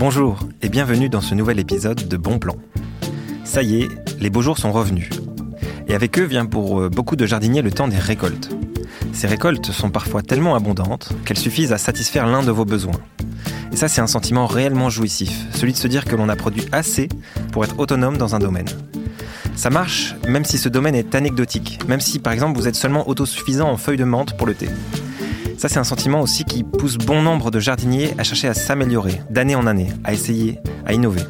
Bonjour et bienvenue dans ce nouvel épisode de Bon Plan. Ça y est, les beaux jours sont revenus. Et avec eux vient pour euh, beaucoup de jardiniers le temps des récoltes. Ces récoltes sont parfois tellement abondantes qu'elles suffisent à satisfaire l'un de vos besoins. Et ça, c'est un sentiment réellement jouissif, celui de se dire que l'on a produit assez pour être autonome dans un domaine. Ça marche même si ce domaine est anecdotique, même si par exemple vous êtes seulement autosuffisant en feuilles de menthe pour le thé. Ça, c'est un sentiment aussi qui pousse bon nombre de jardiniers à chercher à s'améliorer, d'année en année, à essayer, à innover.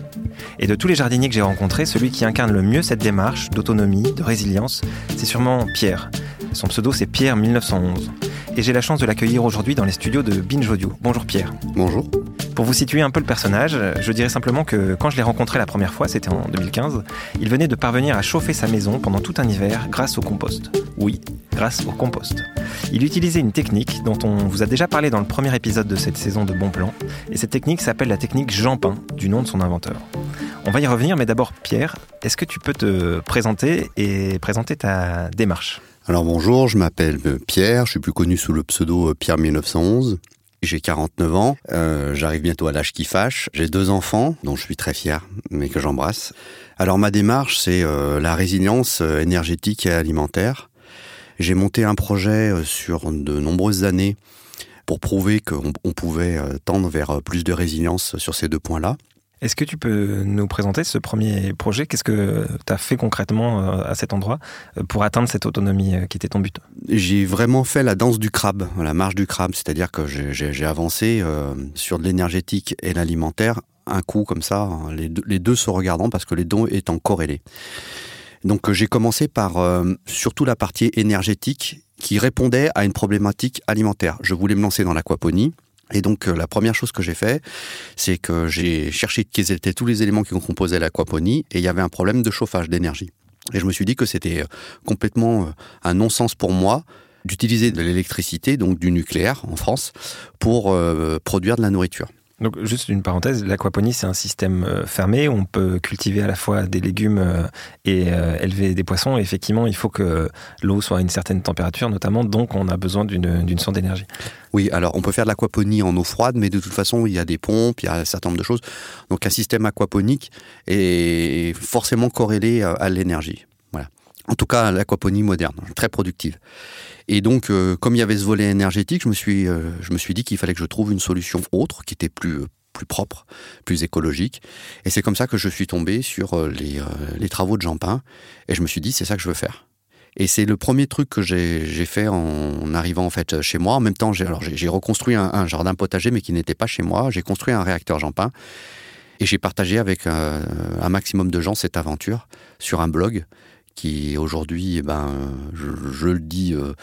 Et de tous les jardiniers que j'ai rencontrés, celui qui incarne le mieux cette démarche d'autonomie, de résilience, c'est sûrement Pierre. Son pseudo, c'est Pierre 1911. Et j'ai la chance de l'accueillir aujourd'hui dans les studios de Binge Audio. Bonjour Pierre. Bonjour. Pour vous situer un peu le personnage, je dirais simplement que quand je l'ai rencontré la première fois, c'était en 2015, il venait de parvenir à chauffer sa maison pendant tout un hiver grâce au compost. Oui, grâce au compost. Il utilisait une technique dont on vous a déjà parlé dans le premier épisode de cette saison de Bon Plan, et cette technique s'appelle la technique Jean-Pin, du nom de son inventeur. On va y revenir, mais d'abord Pierre, est-ce que tu peux te présenter et présenter ta démarche? Alors bonjour, je m'appelle Pierre, je suis plus connu sous le pseudo Pierre 1911. J'ai 49 ans, euh, j'arrive bientôt à l'âge qui fâche. J'ai deux enfants, dont je suis très fier, mais que j'embrasse. Alors ma démarche, c'est euh, la résilience euh, énergétique et alimentaire. J'ai monté un projet sur de nombreuses années pour prouver qu'on pouvait tendre vers plus de résilience sur ces deux points-là. Est-ce que tu peux nous présenter ce premier projet? Qu'est-ce que tu as fait concrètement euh, à cet endroit euh, pour atteindre cette autonomie euh, qui était ton but? J'ai vraiment fait la danse du crabe, la marche du crabe, c'est-à-dire que j'ai avancé sur de l'énergétique et l'alimentaire, un coup comme ça, hein, les deux, les deux, se regardant parce que les deux étant corrélés. Donc j'ai commencé par surtout la partie énergétique qui répondait à une problématique alimentaire. Je voulais me lancer dans l'aquaponie. Et donc euh, la première chose que j'ai fait, c'est que j'ai cherché quels étaient tous les éléments qui composaient l'aquaponie et il y avait un problème de chauffage, d'énergie. Et je me suis dit que c'était euh, complètement euh, un non-sens pour moi d'utiliser de l'électricité, donc du nucléaire en France, pour produire de la nourriture. Donc juste une parenthèse, l'aquaponie c'est un système euh, fermé on peut cultiver à la fois des légumes euh, et euh, élever des poissons. Et effectivement, il faut que l'eau soit à une certaine température notamment, donc on a besoin d'une source d'énergie. Oui, alors on peut faire de l'aquaponie en eau froide, mais de toute façon il y a des pompes, il y a un certain nombre de choses. Donc un système aquaponique est forcément corrélé à l'énergie. Voilà. En tout cas, l'aquaponie moderne, très productive. Et donc, euh, comme il y avait ce volet énergétique, je me suis, euh, je me suis dit qu'il fallait que je trouve une solution autre, qui était plus, euh, plus propre, plus écologique. Et c'est comme ça que je suis tombé sur les, travaux de Jean Pin. Et je me suis dit, c'est ça que je veux faire. Et c'est le premier truc que j'ai fait en arrivant en fait chez moi. En même temps, j'ai reconstruit un, jardin potager, mais qui n'était pas chez moi. J'ai construit un réacteur Jean Pin. Et j'ai partagé avec un, maximum de gens cette aventure sur un blog qui aujourd'hui, eh ben, je, le dis euh,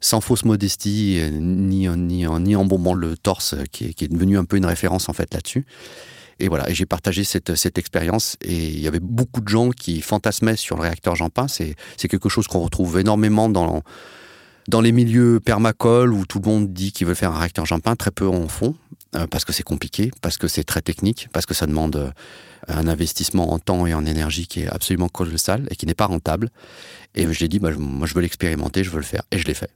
sans fausse modestie, ni, ni, ni en bombant le torse, qui est, devenu un peu une référence en fait là-dessus. Et voilà, j'ai partagé cette, cette expérience et il y avait beaucoup de gens qui fantasmaient sur le réacteur Jean-Pin. C'est quelque chose qu'on retrouve énormément dans, dans les milieux permacoles où tout le monde dit qu'il veut faire un réacteur Jean-Pin. Très peu en font parce que c'est compliqué, parce que c'est très technique, parce que ça demande un investissement en temps et en énergie qui est absolument colossal et qui n'est pas rentable. Et je l'ai dit, bah, moi je veux l'expérimenter, je veux le faire. Et je l'ai fait.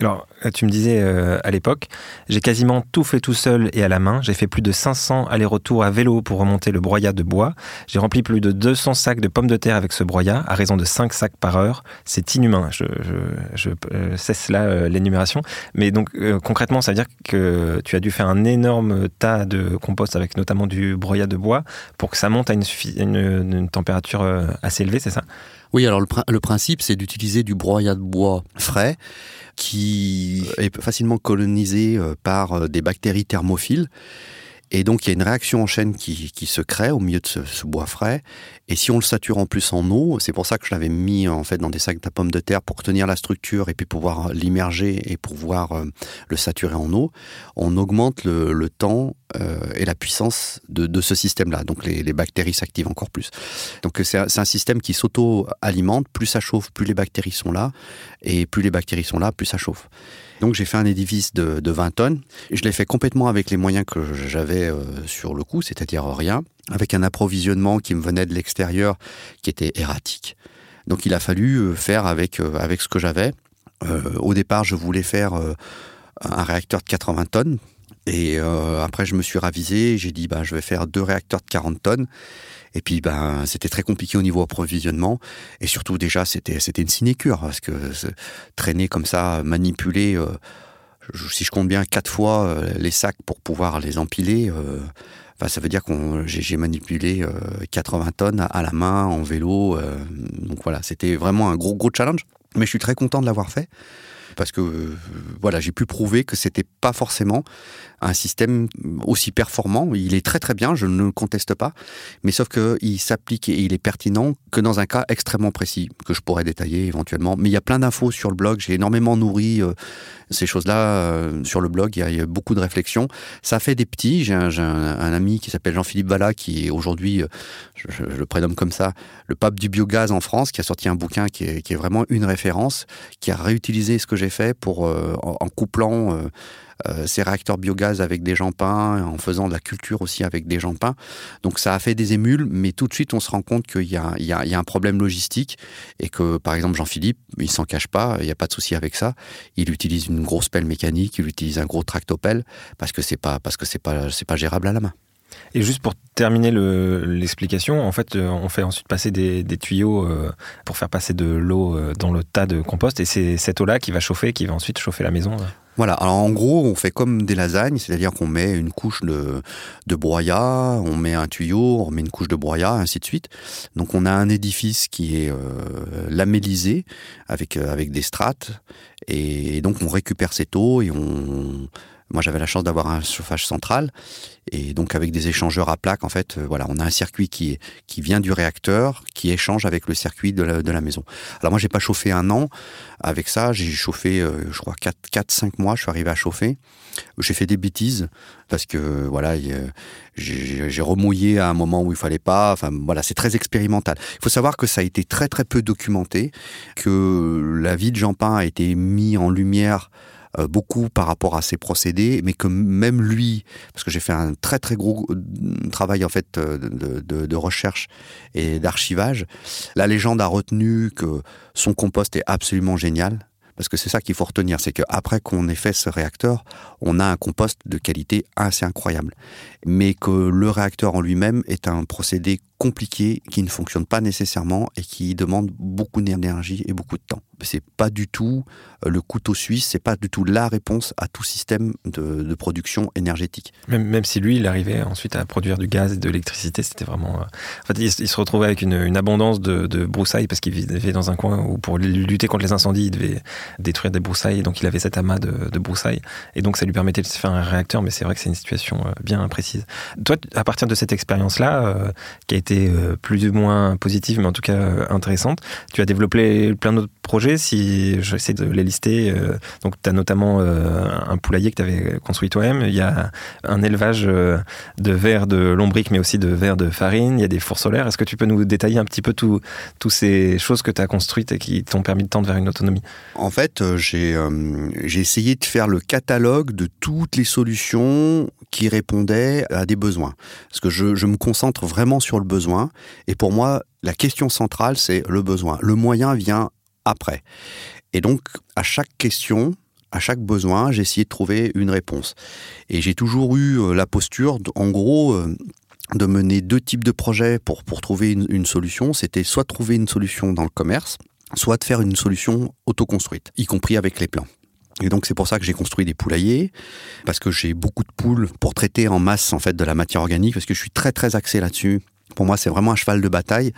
Alors, tu me disais euh, à l'époque, j'ai quasiment tout fait tout seul et à la main. J'ai fait plus de 500 allers-retours à vélo pour remonter le broyat de bois. J'ai rempli plus de 200 sacs de pommes de terre avec ce broyat, à raison de 5 sacs par heure. C'est inhumain. Je, euh, cesse là euh, l'énumération. Mais donc, concrètement, ça veut dire que tu as dû faire un énorme tas de compost avec notamment du broyat de bois pour que ça monte à une, une température assez élevée, c'est ça? Oui, alors le, principe, c'est d'utiliser du broyat de bois frais qui est facilement colonisé euh, par euh, des bactéries thermophiles et donc il y a une réaction en chaîne qui, se crée au milieu de ce, bois frais. Et si on le sature en plus en eau, c'est pour ça que je l'avais mis en fait dans des sacs de pommes de terre pour tenir la structure et puis pouvoir l'immerger et pouvoir euh, le saturer en eau, on augmente le, temps euh, et la puissance de, ce système-là. Donc les, bactéries s'activent encore plus. Donc c'est un, système qui s'auto-alimente. Plus ça chauffe, plus les bactéries sont là. Et plus les bactéries sont là, plus ça chauffe. Donc j'ai fait un édifice de, de 20 tonnes. Je l'ai fait complètement avec les moyens que j'avais euh, sur le coup, c'est-à-dire rien, avec un approvisionnement qui me venait de l'extérieur qui était erratique. Donc il a fallu euh, faire avec, euh, avec ce que j'avais. au départ, je voulais faire un réacteur de 80 tonnes Et après, je me suis ravisé. J'ai dit, bah, je vais faire deux réacteurs de 40 tonnes. Et puis, ben, c'était très compliqué au niveau approvisionnement. Et surtout, déjà, c'était, c'était une sinécure parce que traîner comme ça, manipuler, euh, si je compte bien quatre fois euh, les sacs pour pouvoir les empiler, euh, ça veut dire qu'on j'ai, manipulé 80 tonnes à la main en vélo. donc voilà, c'était vraiment un gros gros challenge. Mais je suis très content de l'avoir fait parce que voilà, j'ai pu prouver que c'était pas forcément un système aussi performant. Il est très très bien, je ne le conteste pas, mais sauf qu'il s'applique et il est pertinent que dans un cas extrêmement précis, que je pourrais détailler éventuellement. Mais il y a plein d'infos sur le blog, j'ai énormément nourri euh, ces choses-là euh, sur le blog, il y, a, beaucoup de réflexions. Ça fait des petits, j'ai un, ami qui s'appelle Jean-Philippe Valla, qui est aujourd'hui, euh, je, le prénomme comme ça, le pape du biogaz en France, qui a sorti un bouquin qui est vraiment une référence, qui a réutilisé ce que j'ai fait pour, en, couplant euh, ces réacteurs biogaz avec des peints, en faisant de la culture aussi avec des peints. Donc ça a fait des émules, mais tout de suite on se rend compte qu'il y, a un problème logistique et que par exemple Jean-Philippe, il s'en cache pas, il n'y a pas de souci avec ça. Il utilise une grosse pelle mécanique, il utilise un gros tractopelle parce que c'est pas parce que c'est pas pas gérable à la main. Et juste pour terminer l'explication, en fait, euh, on fait ensuite passer des, tuyaux euh, pour faire passer de l'eau dans le tas de compost, et c'est cette eau-là qui va chauffer, qui va ensuite chauffer la maison. Voilà, alors en gros, on fait comme des lasagnes, c'est-à-dire qu'on met une couche de, de broyat, on met un tuyau, on met une couche de broyat, ainsi de suite. Donc on a un édifice qui est euh, lamellisé avec, euh, avec des strates, et donc on récupère cette eau et on, moi, j'avais la chance d'avoir un chauffage central et donc avec des échangeurs à plaques, en fait, euh, voilà, on a un circuit qui qui vient du réacteur, qui échange avec le circuit de la, maison. Alors moi, j'ai pas chauffé un an avec ça, j'ai chauffé, euh, je crois 4 4 5 mois, je suis arrivé à chauffer. J'ai fait des bêtises parce que voilà, j'ai remouillé à un moment où il fallait pas. Enfin voilà, c'est très expérimental. Il faut savoir que ça a été très très peu documenté, que la vie de Jean Pain a été mise en lumière euh, beaucoup par rapport à ses procédés, mais que même lui, parce que j'ai fait un très très gros euh, travail en fait euh, de, de, de recherche et d'archivage, la légende a retenu que son compost est absolument génial, parce que c'est ça qu'il faut retenir, c'est qu'après qu'on ait fait ce réacteur, on a un compost de qualité assez incroyable. Mais que le réacteur en lui-même est un procédé compliqué qui ne fonctionne pas nécessairement et qui demande beaucoup d'énergie et beaucoup de temps. C'est pas du tout euh, le couteau suisse, c'est pas du tout la réponse à tout système de, production énergétique. Même, même, si lui, il arrivait ensuite à produire du gaz et de l'électricité, c'était vraiment. Euh, en fait, il, se retrouvait avec une, abondance de, broussailles parce qu'il vivait dans un coin où pour lutter contre les incendies, il devait détruire des broussailles, donc il avait cet amas de, de broussailles et donc ça lui permettait de se faire un réacteur. Mais c'est vrai que c'est une situation euh, bien précise. Toi, à partir de cette expérience-là, qui a été euh, plus ou moins positive, mais en tout cas euh, intéressante. Tu as développé plein d'autres projets, si j'essaie de les lister. Euh, donc, tu as notamment un poulailler que tu avais construit toi-même. Il y a un élevage de verre de lombric, mais aussi de verre de farine. Il y a des fours solaires. Est-ce que tu peux nous détailler un petit peu toutes ces choses que tu as construites et qui t'ont permis de tendre vers une autonomie? En fait, j'ai essayé de faire le catalogue de toutes les solutions qui répondaient à des besoins. Parce que je, je me concentre vraiment sur le besoin et pour moi, la question centrale, c'est le besoin. Le moyen vient après. Et donc, à chaque question, à chaque besoin, j'ai essayé de trouver une réponse. Et j'ai toujours eu euh, la posture, en gros, euh, de mener deux types de projets pour, pour trouver une, solution. C'était soit trouver une solution dans le commerce, soit de faire une solution autoconstruite, y compris avec les plans. Et donc c'est pour ça que j'ai construit des poulaillers, parce que j'ai beaucoup de poules pour traiter en masse en fait de la matière organique, parce que je suis très très axé là-dessus. Pour moi, c'est vraiment un cheval de bataille.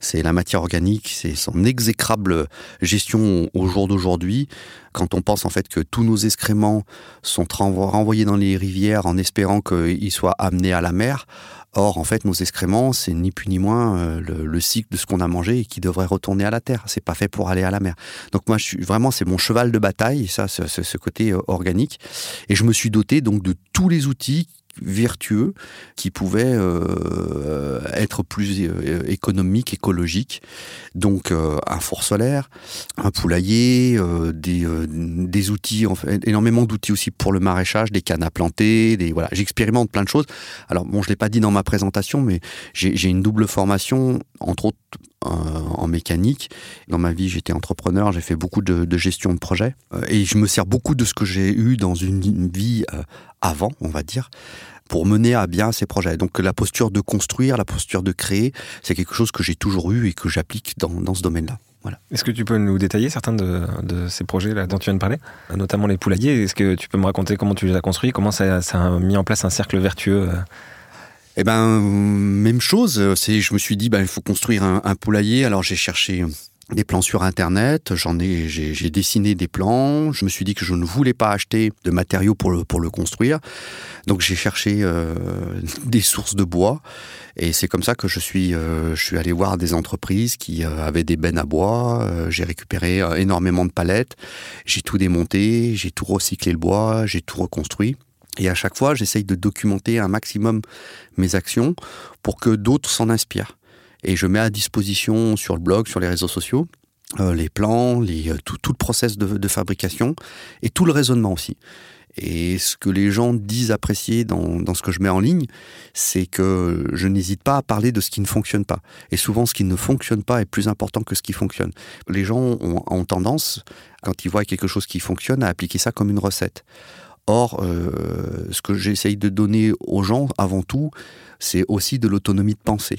C'est la matière organique, c'est son exécrable gestion au jour d'aujourd'hui. Quand on pense en fait que tous nos excréments sont renvoyés dans les rivières en espérant qu'ils soient amenés à la mer. Or, en fait, nos excréments, c'est ni plus ni moins euh, le, cycle de ce qu'on a mangé et qui devrait retourner à la terre. C'est pas fait pour aller à la mer. Donc moi, vraiment, c'est mon cheval de bataille, ça, ce côté euh, organique. Et je me suis doté donc de tous les outils vertueux qui pouvaient euh, être plus euh, économiques, écologiques. Donc euh, un four solaire, un poulailler, des, des outils, énormément d'outils aussi pour le maraîchage, des cannes à planter, des voilà, j'expérimente plein de choses. Alors bon, je l'ai pas dit dans ma présentation, mais j'ai une double formation, entre autres en mécanique. Dans ma vie, j'étais entrepreneur, j'ai fait beaucoup de, gestion de projets. et je me sers beaucoup de ce que j'ai eu dans une vie avant, on va dire, pour mener à bien ces projets. Donc la posture de construire, la posture de créer, c'est quelque chose que j'ai toujours eu et que j'applique dans, ce domaine-là. Voilà. Est-ce que tu peux nous détailler certains de, ces projets dont tu viens de parler, notamment les poulaillers? Est-ce que tu peux me raconter comment tu les as construits, comment ça, a mis en place un cercle vertueux euh? Eh ben, même chose. C'est, je me suis dit, ben, il faut construire un, poulailler. Alors j'ai cherché des plans sur internet, j'en ai j'ai dessiné des plans, je me suis dit que je ne voulais pas acheter de matériaux pour le pour le construire. Donc j'ai cherché euh, des sources de bois et c'est comme ça que je suis euh, je suis allé voir des entreprises qui euh, avaient des bennes à bois, j'ai récupéré énormément de palettes, j'ai tout démonté, j'ai tout recyclé le bois, j'ai tout reconstruit. Et à chaque fois, j'essaye de documenter un maximum mes actions pour que d'autres s'en inspirent et je mets à disposition sur le blog, sur les réseaux sociaux, euh, les plans, euh, tout, le process de, fabrication et tout le raisonnement aussi. Et ce que les gens disent apprécier dans, ce que je mets en ligne, c'est que je n'hésite pas à parler de ce qui ne fonctionne pas. Et souvent, ce qui ne fonctionne pas est plus important que ce qui fonctionne. Les gens ont tendance, quand ils voient quelque chose qui fonctionne, à appliquer ça comme une recette. Or, euh, ce que j'essaye de donner aux gens, avant tout, c'est aussi de l'autonomie de pensée.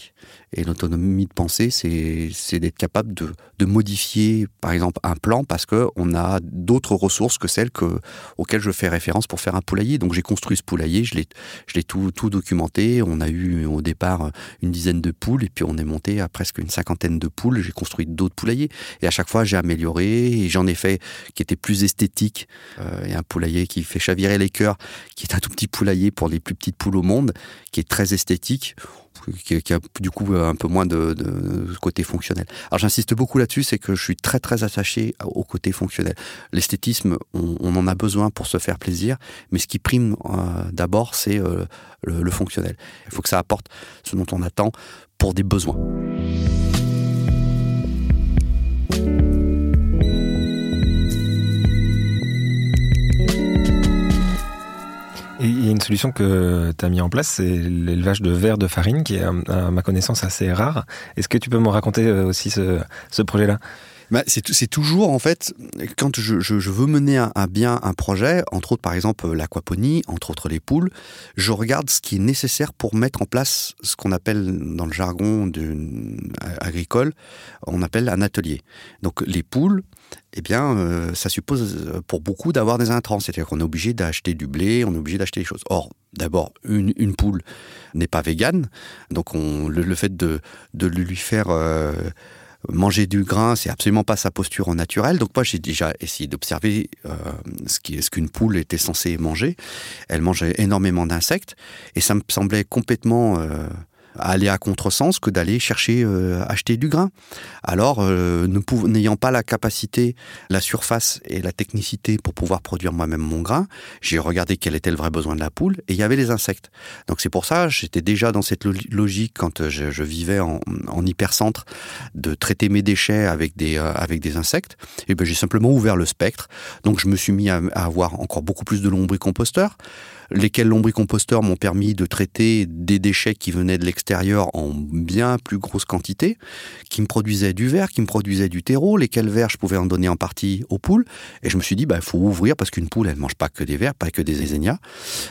Et l'autonomie de pensée, c'est d'être capable de, modifier, par exemple, un plan parce qu'on a d'autres ressources que celles que, auxquelles je fais référence pour faire un poulailler. Donc j'ai construit ce poulailler, je l'ai tout, tout documenté. On a eu au départ une dizaine de poules et puis on est monté à presque une cinquantaine de poules. J'ai construit d'autres poulaillers et à chaque fois j'ai amélioré et j'en ai fait qui était plus esthétique. Euh, et un poulailler qui fait chavirer les cœurs, qui est un tout petit poulailler pour les plus petites poules au monde, qui est très esthétique esthétique qui, a du coup un peu moins de, côté fonctionnel. Alors j'insiste beaucoup là-dessus, c'est que je suis très très attaché au côté fonctionnel. L'esthétisme, on, en a besoin pour se faire plaisir, mais ce qui prime euh, d'abord, c'est euh, le fonctionnel. Il faut que ça apporte ce dont on attend pour des besoins. Une solution que tu as mis en place, c'est l'élevage de vers de farine, qui est à ma connaissance assez rare. Est-ce que tu peux me raconter euh, aussi ce projet-là? Bah, c'est toujours en fait quand je, veux mener à, bien un projet, entre autres par exemple l'aquaponie, entre autres les poules, je regarde ce qui est nécessaire pour mettre en place ce qu'on appelle dans le jargon de, agricole, on appelle un atelier. Donc les poules, eh bien, euh, ça suppose euh, pour beaucoup d'avoir des intrants. C'est-à-dire qu'on est obligé d'acheter du blé, on est obligé d'acheter des choses. Or, d'abord, une, poule n'est pas végane, donc on, le, fait de, lui faire euh, manger du grain, c'est absolument pas sa posture naturelle. Donc moi, j'ai déjà essayé d'observer euh, ce qu'une poule était censée manger. Elle mangeait énormément d'insectes et ça me semblait complètement euh, aller à contresens que d'aller chercher euh, acheter du grain. Alors, euh, n'ayant pas la capacité, la surface et la technicité pour pouvoir produire moi-même mon grain, j'ai regardé quel était le vrai besoin de la poule et il y avait les insectes. Donc c'est pour ça, j'étais déjà dans cette logique quand euh, je, vivais en, en, hypercentre de traiter mes déchets avec des avec des insectes. Et ben j'ai simplement ouvert le spectre. Donc je me suis mis à, avoir encore beaucoup plus de lombricomposteurs lesquels lombricomposteurs m'ont permis de traiter des déchets qui venaient de l'extérieur en bien plus grosse quantité, qui me produisaient du verre, qui me produisaient du terreau, lesquels verres je pouvais en donner en partie aux poules. Et je me suis dit, bah, il faut ouvrir parce qu'une poule, elle ne mange pas que des vers, pas que des ézénias.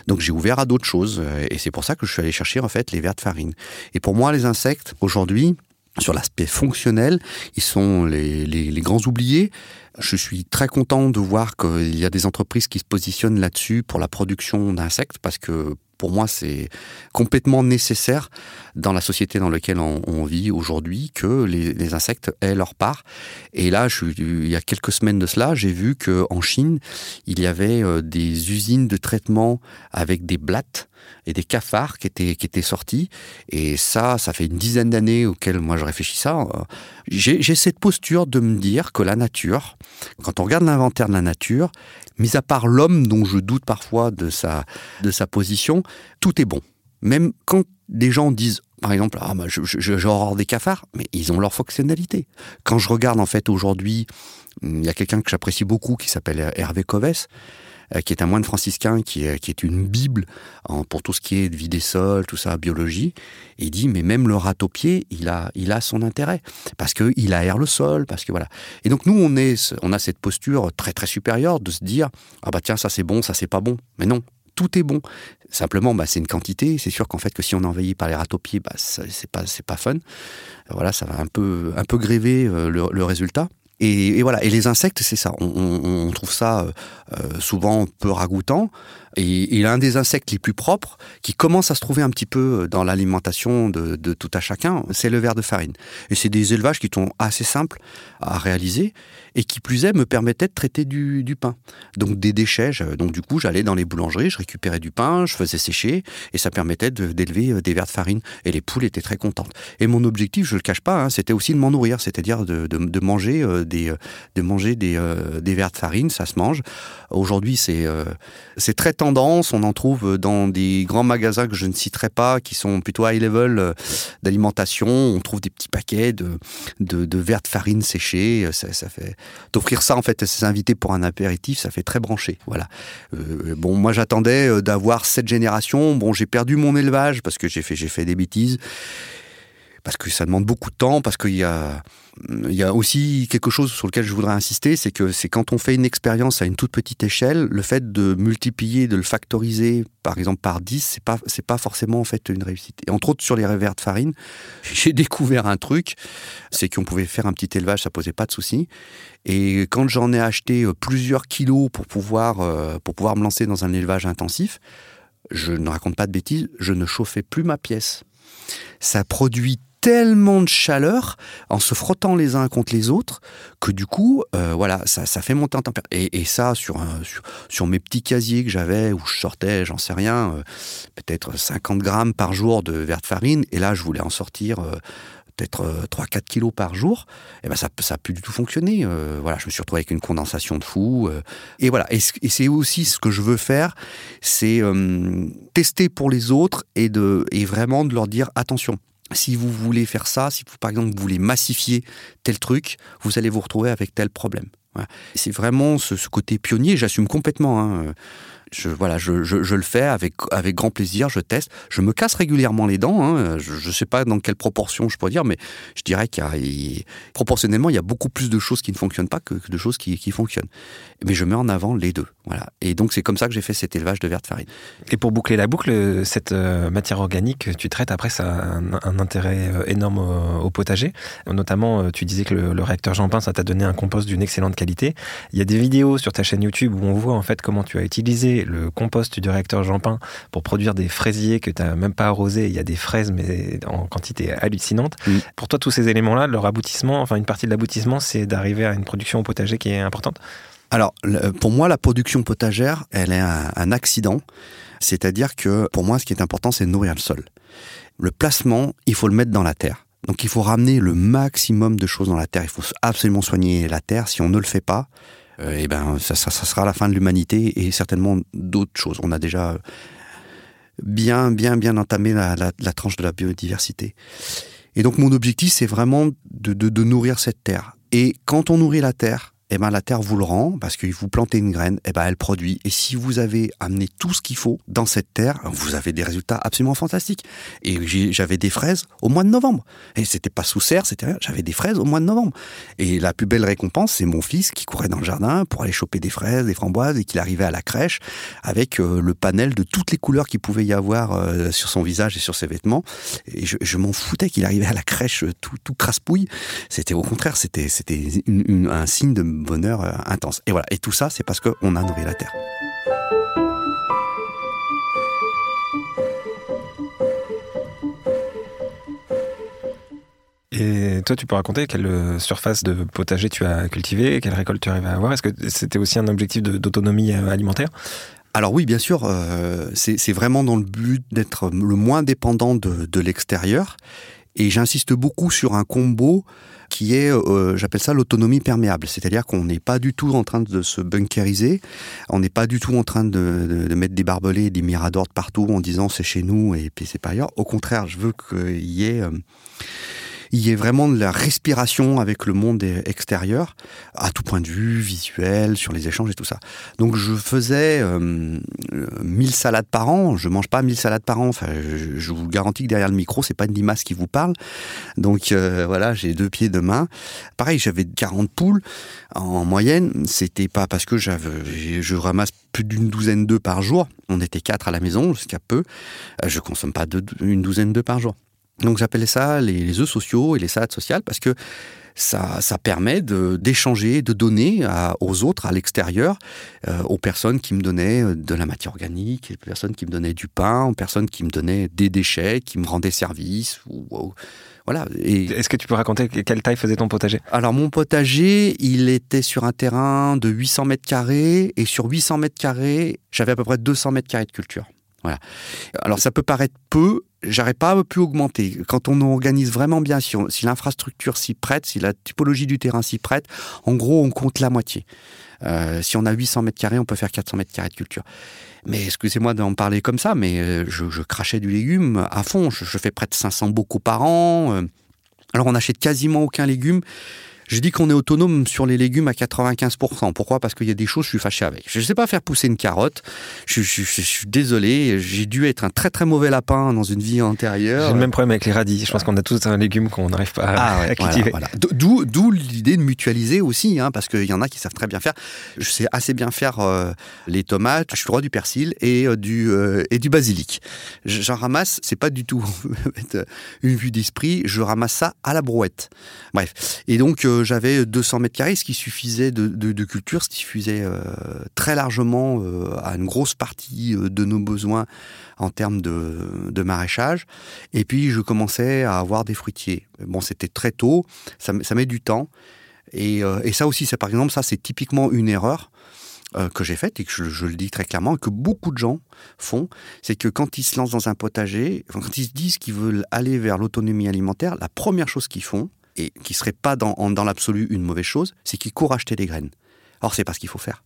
Donc j'ai ouvert à d'autres choses. Et c'est pour ça que je suis allé chercher en fait les vers de farine. Et pour moi, les insectes, aujourd'hui, sur l'aspect fonctionnel, ils sont les, les, les, grands oubliés. Je suis très content de voir qu'il y a des entreprises qui se positionnent là-dessus pour la production d'insectes parce que pour moi, c'est complètement nécessaire dans la société dans laquelle on, vit aujourd'hui que les, insectes aient leur part. Et là, je, il y a quelques semaines de cela, j'ai vu qu'en Chine, il y avait euh, des usines de traitement avec des blattes et des cafards qui étaient, qui étaient sortis. Et ça, ça fait une dizaine d'années auxquelles moi je réfléchis ça. J'ai cette posture de me dire que la nature, quand on regarde l'inventaire de la nature, mis à part l'homme dont je doute parfois de sa, de sa position, tout est bon. Même quand des gens disent, par exemple, ah, bah, j'ai horreur des cafards, mais ils ont leur fonctionnalité. Quand je regarde en fait aujourd'hui, il y a quelqu'un que j'apprécie beaucoup qui s'appelle Hervé Coves, qui est un moine franciscain, qui est, qui est une bible pour tout ce qui est vie des sols, tout ça, biologie. Et il dit, mais même le râteau-pied, il a, il a son intérêt. Parce qu'il aère le sol, parce que voilà. Et donc, nous, on, est, on a cette posture très, très supérieure de se dire, ah bah tiens, ça c'est bon, ça c'est pas bon. Mais non, tout est bon. Simplement, bah, c'est une quantité. C'est sûr qu'en fait, que si on est envahi par les râteaux-pieds, bah, c'est pas, c'est pas fun. Voilà, ça va un peu, un peu gréver euh, le, résultat. Et, voilà. Et les insectes, c'est ça. On, trouve ça euh, euh, souvent peu ragoûtant. Et, il un des insectes les plus propres qui commence à se trouver un petit peu dans l'alimentation de, tout à chacun, c'est le ver de farine. Et c'est des élevages qui sont assez simples à réaliser et qui plus est me permettaient de traiter du, pain. Donc des déchets. donc du coup, j'allais dans les boulangeries, je récupérais du pain, je faisais sécher et ça permettait d'élever euh, des vers de farine. Et les poules étaient très contentes. Et mon objectif, je le cache pas, hein, c'était aussi de m'en nourrir, c'est-à-dire de, manger euh, des de manger des, euh, des vers de farine. Ça se mange. Aujourd'hui, c'est c'est très On en trouve dans des grands magasins que je ne citerai pas, qui sont plutôt high level euh, d'alimentation. On trouve des petits paquets de, de, de farine séchés. Ça, fait d'offrir ça en fait à ses invités pour un apéritif, ça fait très branché. Voilà. Euh, bon, moi j'attendais euh, d'avoir cette génération. Bon, j'ai perdu mon élevage parce que j'ai fait j'ai fait des bêtises parce que ça demande beaucoup de temps, parce qu'il y a, aussi quelque chose sur lequel je voudrais insister, c'est que c'est quand on fait une expérience à une toute petite échelle, le fait de multiplier, de le factoriser, par exemple par 10, c'est pas, c'est pas forcément en fait une réussite. Entre autres sur les revers de farine, j'ai découvert un truc, c'est qu'on pouvait faire un petit élevage, ça posait pas de soucis. Et quand j'en ai acheté euh, plusieurs kilos pour pouvoir, euh, pour pouvoir me lancer dans un élevage intensif, je ne raconte pas de bêtises, je ne chauffais plus ma pièce. Ça produit tellement de chaleur en se frottant les uns contre les autres que du coup, euh, voilà, ça, ça, fait monter en température. Et, ça, sur, sur, mes petits casiers que j'avais, où je sortais, j'en sais rien, euh, peut-être 50 grammes par jour de verre de farine, et là, je voulais en sortir euh, peut-être 3-4 kilos par jour, et ben ça n'a plus du tout fonctionné. voilà, je me suis retrouvé avec une condensation de fou. et voilà, et, c'est aussi ce que je veux faire, c'est tester pour les autres et, de, et vraiment de leur dire attention si vous voulez faire ça, si vous, par exemple, vous voulez massifier tel truc, vous allez vous retrouver avec tel problème. C'est vraiment ce, côté pionnier, j'assume complètement. Hein je, voilà, je, je, le fais avec, avec grand plaisir, je teste. Je me casse régulièrement les dents. Hein. Je ne sais pas dans quelle proportion je peux dire, mais je dirais qu'il y a, proportionnellement, il y a beaucoup plus de choses qui ne fonctionnent pas que, de choses qui, qui, fonctionnent. Mais je mets en avant les deux. Voilà. Et donc, c'est comme ça que j'ai fait cet élevage de verre de farine. Et pour boucler la boucle, cette euh, matière organique, tu traites après, ça a un, intérêt euh, énorme au, potager. Notamment, euh, tu disais que le, réacteur Jean-Pin, ça t'a donné un compost d'une excellente qualité. Il y a des vidéos sur ta chaîne YouTube où on voit en fait comment tu as utilisé le compost du réacteur Jean-Pin pour produire des fraisiers que tu n'as même pas arrosés. Il y a des fraises, mais en quantité hallucinante. Pour toi, tous ces éléments-là, leur aboutissement, enfin une partie de l'aboutissement, c'est d'arriver à une production au potager qui est importante? Alors, pour moi, la production potagère, elle est un, accident. C'est-à-dire que pour moi, ce qui est important, c'est de nourrir le sol. Le placement, il faut le mettre dans la terre. Donc il faut ramener le maximum de choses dans la terre. Il faut absolument soigner la terre. Si on ne le fait pas, euh, et ben ça, ça, sera la fin de l'humanité et certainement d'autres choses. On a déjà bien, bien, bien entamé la, la, tranche de la biodiversité. Et donc mon objectif, c'est vraiment de, de, de nourrir cette terre. Et quand on nourrit la terre, eh ben, la terre vous le rend parce que vous plantez une graine, eh ben, elle produit. Et si vous avez amené tout ce qu'il faut dans cette terre, vous avez des résultats absolument fantastiques. Et j'avais des fraises au mois de novembre. Et c'était pas sous serre, c'était rien. J'avais des fraises au mois de novembre. Et la plus belle récompense, c'est mon fils qui courait dans le jardin pour aller choper des fraises, des framboises et qu'il arrivait à la crèche avec euh, le panel de toutes les couleurs qu'il pouvait y avoir euh, sur son visage et sur ses vêtements. Et je, m'en foutais qu'il arrivait à la crèche euh, tout, tout craspouille. C'était au contraire, c'était, c'était un signe de bonheur euh, intense. Et voilà. Et tout ça, c'est parce qu'on a nourri la terre. Et toi, tu peux raconter quelle euh, surface de potager tu as cultivé, quelle récolte tu arrives à avoir? Est-ce que c'était aussi un objectif d'autonomie euh, alimentaire? Alors oui, bien sûr, c'est vraiment dans le but d'être le moins dépendant de, de l'extérieur. Et j'insiste beaucoup sur un combo qui est, euh, j'appelle ça l'autonomie perméable. C'est-à-dire qu'on n'est pas du tout en train de se bunkeriser, on n'est pas du tout en train de, mettre des barbelés et des miradors de partout en disant c'est chez nous et puis c'est pas ailleurs. Au contraire, je veux qu'il y ait... Euh, il y ait vraiment de la respiration avec le monde extérieur, à tout point de vue, visuel, sur les échanges et tout ça. Donc je faisais euh, 1000 salades par an, je mange pas 1000 salades par an, enfin, je, vous garantis que derrière le micro, c'est pas une limace qui vous parle. Donc euh, voilà, j'ai deux pieds, deux mains. Pareil, j'avais 40 poules en moyenne, c'était pas parce que j'avais, je ramasse plus d'une douzaine d'œufs par jour. On était quatre à la maison jusqu'à peu. Euh, je consomme pas une douzaine d'œufs par jour. Donc j'appelais ça les, œufs sociaux et les salades sociales parce que ça, ça permet d'échanger, de, donner aux autres, à l'extérieur, euh, aux personnes qui me donnaient euh, de la matière organique, aux personnes qui me donnaient du pain, aux personnes qui me donnaient des déchets, qui me rendaient service. Ou, voilà. Est-ce que tu peux raconter quelle taille faisait ton potager? Alors mon potager, il était sur un terrain de 800 mètres carrés et sur 800 mètres carrés, j'avais à peu près 200 mètres carrés de culture. Voilà. Alors ça peut paraître peu, j'aurais pas pu augmenter. Quand on organise vraiment bien, si, l'infrastructure s'y prête, si la typologie du terrain s'y prête, en gros, on compte la moitié. Euh, si on a 800 mètres carrés, on peut faire 400 mètres carrés de culture. Mais excusez-moi d'en parler comme ça, mais euh, je, crachais du légume à fond. Je, fais près de 500 bocaux par an. Euh. Alors on n'achète quasiment aucun légume. Je dis qu'on est autonome sur les légumes à 95%. Pourquoi? Parce qu'il y a des choses, je suis fâché avec. Je ne sais pas faire pousser une carotte. Je, suis désolé. J'ai dû être un très très mauvais lapin dans une vie antérieure. J'ai le même problème avec les radis. Je pense qu'on a tous un légume qu'on n'arrive pas à, ah cultiver. D'où l'idée de mutualiser aussi, hein, parce qu'il y en a qui savent très bien faire. Je sais assez bien faire euh, les tomates. Je suis droit du persil et euh, du euh, et du basilic. J'en ramasse. C'est pas du tout une vue d'esprit. Je ramasse ça à la brouette. Bref. Et donc j'avais 200 mètres carrés, ce qui suffisait de, culture, ce qui suffisait euh, très largement euh, à une grosse partie euh, de nos besoins en termes de, maraîchage. Et puis, je commençais à avoir des fruitiers. Bon, c'était très tôt, ça, met du temps. Et, ça aussi, c'est par exemple, ça, c'est typiquement une erreur que j'ai faite et que je, le dis très clairement et que beaucoup de gens font, c'est que quand ils se lancent dans un potager, quand ils se disent qu'ils veulent aller vers l'autonomie alimentaire, la première chose qu'ils font, et qui serait pas dans, dans l'absolu une mauvaise chose, c'est qu'ils courent acheter des graines. Or, c'est pas ce qu'il faut faire.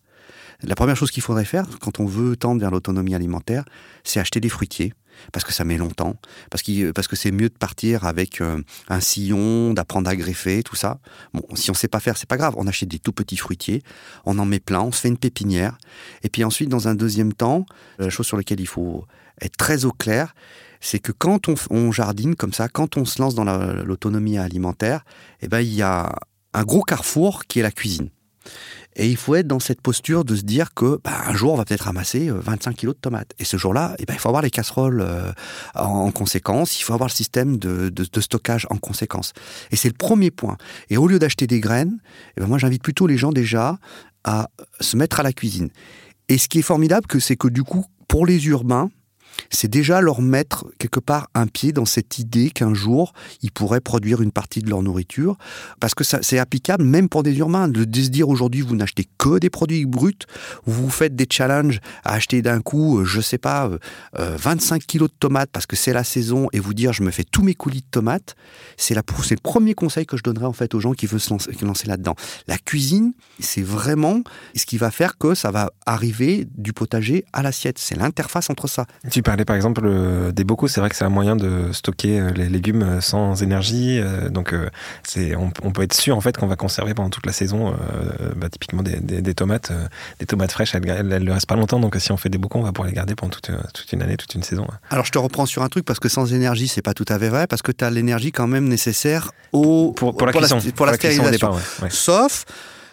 La première chose qu'il faudrait faire quand on veut tendre vers l'autonomie alimentaire, c'est acheter des fruitiers, parce que ça met longtemps, parce, parce que c'est mieux de partir avec euh, un sillon, d'apprendre à greffer, tout ça. Bon, si on sait pas faire, c'est pas grave. On achète des tout petits fruitiers, on en met plein, on se fait une pépinière, et puis ensuite, dans un deuxième temps, la chose sur laquelle il faut être très au clair, c'est que quand on, jardine comme ça, quand on se lance dans l'autonomie alimentaire, eh ben, il y a un gros carrefour qui est la cuisine. Et il faut être dans cette posture de se dire que bah, un jour on va peut-être ramasser 25 euh, kilos de tomates. Et ce jour-là, eh ben, il faut avoir les casseroles euh, en, conséquence, il faut avoir le système de, stockage en conséquence. Et c'est le premier point. Et au lieu d'acheter des graines, eh ben, moi j'invite plutôt les gens déjà à se mettre à la cuisine. Et ce qui est formidable, c'est que du coup, pour les urbains, c'est déjà leur mettre quelque part un pied dans cette idée qu'un jour, ils pourraient produire une partie de leur nourriture. Parce que c'est applicable même pour des urbains. De, se dire aujourd'hui, vous n'achetez que des produits bruts, vous faites des challenges à acheter d'un coup, euh, je sais pas, 25 euh, euh, kilos de tomates parce que c'est la saison et vous dire je me fais tous mes coulis de tomates, c'est le premier conseil que je donnerais en fait aux gens qui veulent se lancer, là-dedans. La cuisine, c'est vraiment ce qui va faire que ça va arriver du potager à l'assiette. C'est l'interface entre ça. Parlais par exemple euh, des bocaux, c'est vrai que c'est un moyen de stocker euh, les légumes euh, sans énergie. donc c'est, on, peut être sûr en fait qu'on va conserver pendant toute la saison, bah, typiquement des, tomates, des tomates fraîches, elles, ne restent pas longtemps. Donc si on fait des bocaux, on va pouvoir les garder pendant toute, une année, toute une saison. Alors je te reprends sur un truc parce que sans énergie, c'est pas tout à fait vrai parce que tu as l'énergie quand même nécessaire au, pour, pour, la, cuisson, pour, la, stérilisation. Sauf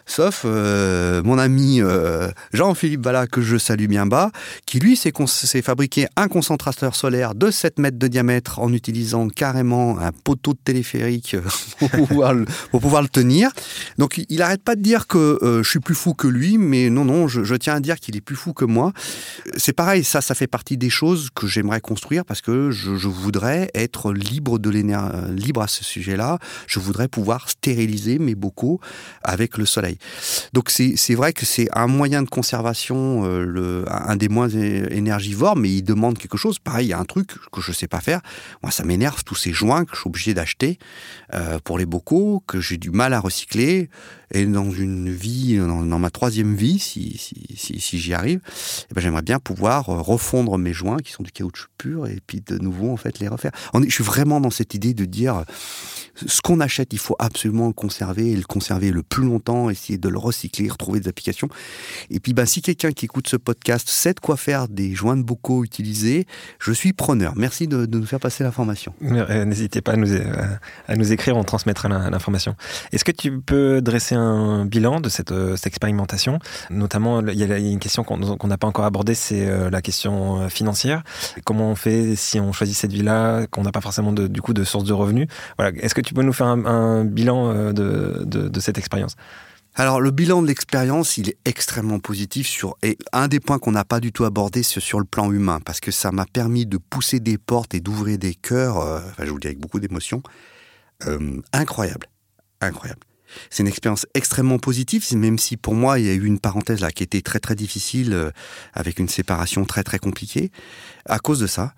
sauf euh, mon ami euh, Jean-Philippe Bala, que je salue bien bas, qui lui s'est fabriqué un concentrateur solaire de 7 mètres de diamètre en utilisant carrément un poteau de téléphérique euh, pour pouvoir, le, pour pouvoir le tenir. Donc il n'arrête pas de dire que je suis plus fou que lui, mais non, non, je, tiens à dire qu'il est plus fou que moi. C'est pareil, ça, ça fait partie des choses que j'aimerais construire parce que je, je voudrais être libre de l'énergie, libre à ce sujet-là. Je voudrais pouvoir stériliser mes bocaux avec le soleil. Donc c'est vrai que c'est un moyen de conservation, euh, le, un des moins énergivores, mais il demande quelque chose. Pareil, il y a un truc que je ne sais pas faire. Moi, ça m'énerve tous ces joints que je suis obligé d'acheter euh, pour les bocaux, que j'ai du mal à recycler. Et dans une vie, dans, ma troisième vie, si, si, si, j'y arrive, eh ben, j'aimerais bien pouvoir euh, refondre mes joints qui sont du caoutchouc pur et puis de nouveau en fait les refaire. je suis vraiment dans cette idée de dire ce qu'on achète, il faut absolument le conserver et le conserver le plus longtemps, essayer de le recycler, retrouver des applications. Et puis, ben, si quelqu'un qui écoute ce podcast sait de quoi faire des joints de bocaux utilisés, je suis preneur. Merci de, nous faire passer l'information. Euh, n'hésitez pas à nous, euh, à nous, écrire, on transmettra l'information. Est-ce que tu peux dresser un bilan de cette, euh, cette expérimentation Notamment, il y, a une question qu'on n'a pas encore abordée, c'est la question financière. Comment on fait si on choisit cette vie-là, qu'on n'a pas forcément de, du coup de source de revenus? Voilà. Est-ce que tu peux nous faire un, bilan euh, de, cette expérience? Alors le bilan de l'expérience, il est extrêmement positif sur et un des points qu'on n'a pas du tout abordé c'est sur le plan humain parce que ça m'a permis de pousser des portes et d'ouvrir des cœurs, euh, enfin je vous dis avec beaucoup d'émotion, euh, incroyable, incroyable. C'est une expérience extrêmement positive, même si pour moi il y a eu une parenthèse là qui était très très difficile avec une séparation très très compliquée à cause de ça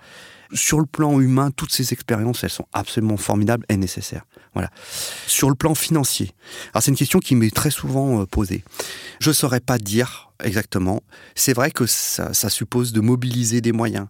sur le plan humain, toutes ces expériences, elles sont absolument formidables et nécessaires. Voilà. Sur le plan financier, alors c'est une question qui m'est très souvent euh, posée. Je ne saurais pas dire exactement. C'est vrai que ça, suppose de mobiliser des moyens.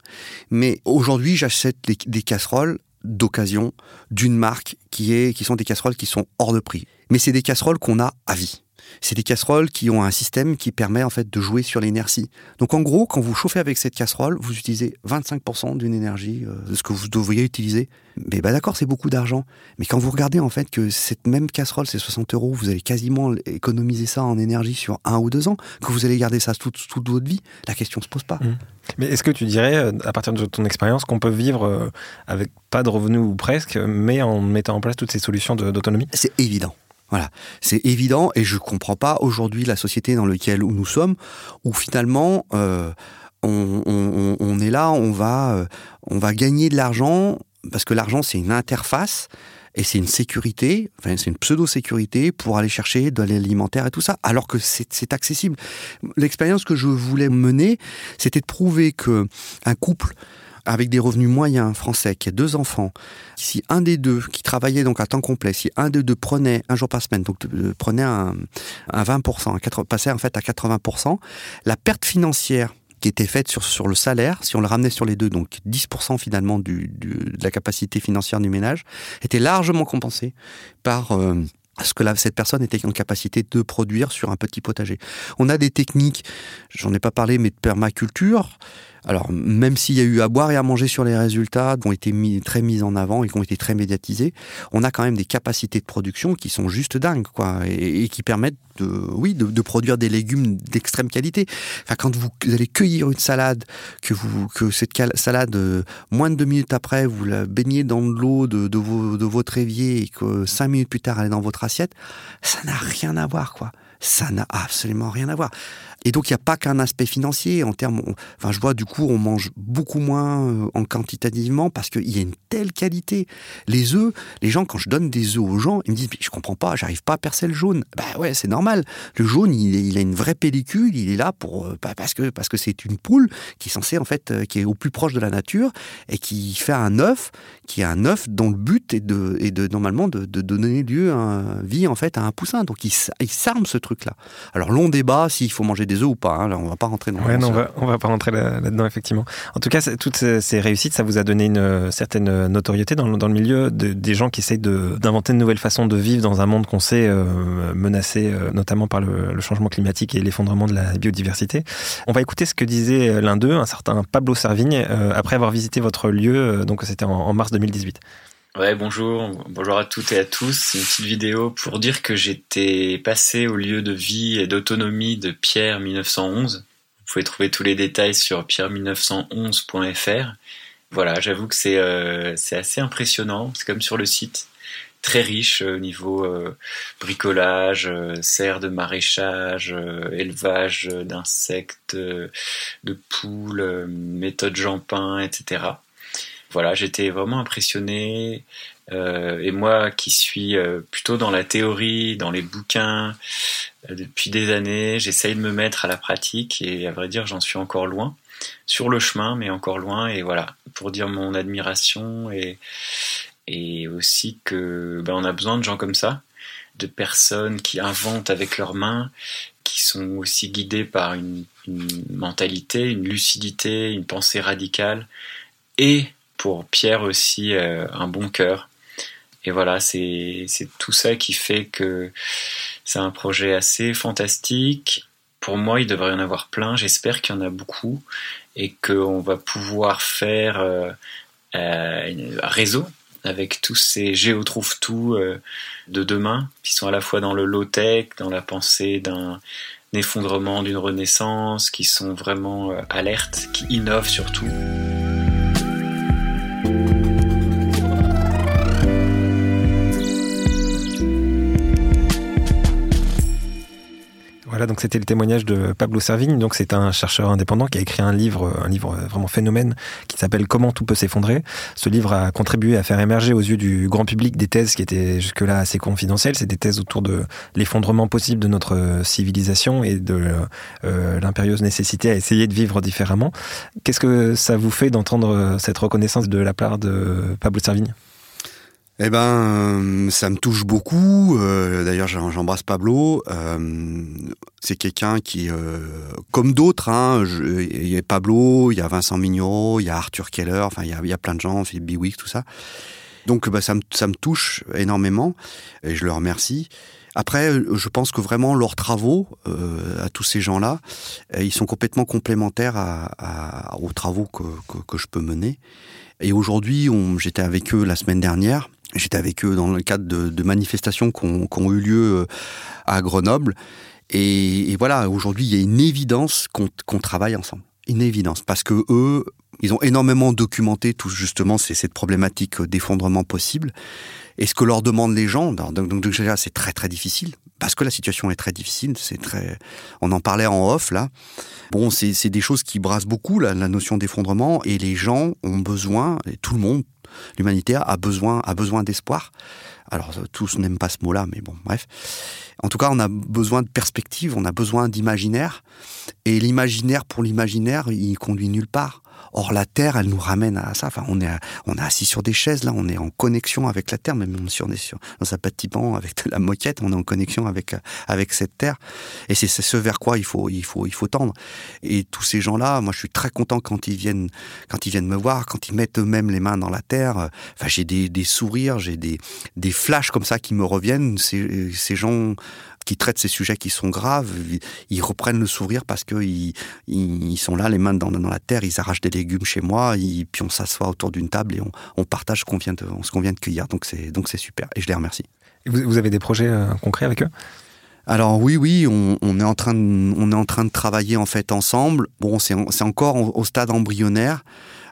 Mais aujourd'hui, j'achète des casseroles d'occasion d'une marque qui est, qui sont des casseroles qui sont hors de prix. Mais c'est des casseroles qu'on a à vie. C'est des casseroles qui ont un système qui permet en fait de jouer sur l'énergie. Donc en gros, quand vous chauffez avec cette casserole, vous utilisez 25% d'une énergie euh, de ce que vous devriez utiliser. Mais bah d'accord, c'est beaucoup d'argent. Mais quand vous regardez en fait que cette même casserole, c'est 60 euros, vous allez quasiment économiser ça en énergie sur un ou deux ans, que vous allez garder ça toute, toute votre vie, la question se pose pas. Mmh. Mais est-ce que tu dirais, euh, à partir de ton expérience, qu'on peut vivre euh, avec pas de revenus ou presque, mais en mettant en place toutes ces solutions d'autonomie? C'est évident. Voilà, c'est évident et je comprends pas aujourd'hui la société dans laquelle nous sommes, où finalement euh, on, est là, on va, euh, on va gagner de l'argent parce que l'argent c'est une interface et c'est une sécurité, enfin, c'est une pseudo-sécurité pour aller chercher de l'alimentaire et tout ça, alors que c'est accessible. L'expérience que je voulais mener, c'était de prouver que un couple avec des revenus moyens français, qui a deux enfants, si un des deux qui travaillait donc à temps complet, si un des deux prenait un jour par semaine, donc euh, prenait un, 20%, un passait en fait à 80%, la perte financière qui était faite sur, sur le salaire, si on le ramenait sur les deux, donc 10% finalement de la capacité financière du ménage, était largement compensée par... Euh, ce que cette personne était en capacité de produire sur un petit potager. On a des techniques, j'en ai pas parlé, mais de permaculture, alors, même s'il y a eu à boire et à manger sur les résultats, qui ont été mis, très mis en avant et qui ont été très médiatisés, on a quand même des capacités de production qui sont juste dingues, quoi, et, qui permettent de, oui, de, produire des légumes d'extrême qualité. Enfin, quand vous, allez cueillir une salade, que vous, que cette salade, euh, moins de deux minutes après, vous la baignez dans de l'eau de, de, de votre évier et que cinq minutes plus tard, elle est dans votre assiette, ça n'a rien à voir, quoi. Ça n'a absolument rien à voir. Et donc, il n'y a pas qu'un aspect financier. En termes, enfin, je vois du coup, on mange beaucoup moins euh, en quantitativement parce qu'il y a une telle qualité. Les œufs, les gens, quand je donne des œufs aux gens, ils me disent, je comprends pas, j'arrive pas à percer le jaune. Bah ouais, c'est normal. Le jaune, il, a une vraie pellicule, il est là pour, euh, bah, parce que, parce que c'est une poule qui est censée, en fait, euh, qui est au plus proche de la nature et qui fait un œuf, qui est un œuf dont le but est de, est de normalement, de, donner lieu à vie, en fait, à un poussin. Donc, il, il s'arme ce truc-là. Alors, long débat s'il faut manger des œufs ou pas. Hein. on va pas rentrer dans. Ouais, non, on va, va pas rentrer là-dedans effectivement. En tout cas, toutes ces réussites, ça vous a donné une euh, certaine euh, notoriété dans, le milieu des gens qui essayent d'inventer de, nouvelles façons de vivre dans un monde qu'on sait euh, menacé, notamment par le, changement climatique et l'effondrement de la biodiversité. On va écouter ce que disait l'un d'eux, un certain Pablo Servigne, après avoir visité votre lieu. donc c'était en mars 2018. Ouais, bonjour, bonjour à toutes et à tous. C'est une petite vidéo pour dire que j'étais passé au lieu de vie et d'autonomie de Pierre 1911. Vous pouvez trouver tous les détails sur pierre1911.fr. Voilà, j'avoue que c'est euh, assez impressionnant. C'est comme sur le site, très riche au niveau euh, bricolage, euh, serre de maraîchage, élevage d'insectes, de poules, méthode Jampin, etc voilà, j'étais vraiment impressionné. Euh, et moi qui suis euh, plutôt dans la théorie, dans les bouquins, euh, depuis des années, j'essaye de me mettre à la pratique et à vrai dire j'en suis encore loin. Sur le chemin, mais encore loin. Et voilà, pour dire mon admiration et, et aussi que ben, on a besoin de gens comme ça. de personnes qui inventent avec leurs mains, qui sont aussi guidées par une, mentalité, une lucidité, une pensée radicale, et pour Pierre aussi euh, un bon cœur. Et voilà, c'est tout ça qui fait que c'est un projet assez fantastique. Pour moi, il devrait y en avoir plein. J'espère qu'il y en a beaucoup et qu'on va pouvoir faire euh, euh, un réseau avec tous ces géotrouve-tout euh, de demain qui sont à la fois dans le low-tech, dans la pensée d'un effondrement, d'une renaissance, qui sont vraiment alertes, qui innovent surtout. Donc c'était le témoignage de Pablo Servigne. Donc c'est un chercheur indépendant qui a écrit un livre, un livre vraiment phénomène qui s'appelle Comment tout peut s'effondrer. Ce livre a contribué à faire émerger aux yeux du grand public des thèses qui étaient jusque-là assez confidentielles. C'est des thèses autour de l'effondrement possible de notre civilisation et de euh, l'impérieuse nécessité à essayer de vivre différemment. Qu'est-ce que ça vous fait d'entendre cette reconnaissance de la part de Pablo Servigne? Eh ben, euh, ça me touche beaucoup. Euh, d'ailleurs, j'embrasse Pablo. Euh, c'est quelqu'un qui, comme d'autres, hein, il y a Pablo, il y a Vincent Mignot, il y a Arthur Keller, enfin, il y a, plein de gens, Philippe Biwix, tout ça. Donc, bah, ça, me, ça me touche énormément et je le remercie. Après, je pense que vraiment leurs travaux, à tous ces gens-là, ils sont complètement complémentaires aux travaux que, que, je peux mener. Et aujourd'hui, j'étais avec eux la semaine dernière. J'étais avec eux dans le cadre de, manifestations qui ont, eu lieu euh, à Grenoble. Et, voilà, aujourd'hui, il y a une évidence qu'on travaille ensemble. Une évidence. Parce que eux, ils ont énormément documenté tout justement cette problématique d'effondrement possible. Et ce que leur demandent les gens, donc, donc déjà c'est très très difficile parce que la situation est très difficile. C'est très, on en parlait en off là. Bon, c'est des choses qui brassent beaucoup la, notion d'effondrement et les gens ont besoin, tout le monde, l'humanité a besoin, d'espoir. Alors tous n'aiment pas ce mot-là, mais bon, bref. En tout cas, on a besoin de perspective, on a besoin d'imaginaire, et l'imaginaire pour l'imaginaire, il conduit nulle part. Or, la Terre, elle nous ramène à ça. Enfin, on est, on est assis sur des chaises, là, on est en connexion avec la Terre, même si on est sur, dans un petit banc avec la moquette, on est en connexion avec, avec cette Terre. Et c'est ce vers quoi il faut, il faut, il faut tendre. Et tous ces gens-là, moi, je suis très content quand ils viennent, quand ils viennent me voir, quand ils mettent eux-mêmes les mains dans la Terre. Enfin, j'ai des, des sourires, j'ai des, des flashs comme ça qui me reviennent. Ces, ces gens, qui traitent ces sujets qui sont graves, ils reprennent le sourire parce qu'ils ils sont là, les mains dans, dans, la terre, ils arrachent des légumes chez moi, puis on s'assoit autour d'une table et on, partage ce qu'on vient, de, ce qu'on vient de cueillir. Donc c'est, donc c'est super et je les remercie. vous, avez des projets euh, concrets avec eux? Alors oui, oui, on, est en train de, on est en train de travailler en fait ensemble. Bon, c'est, c'est encore au stade embryonnaire.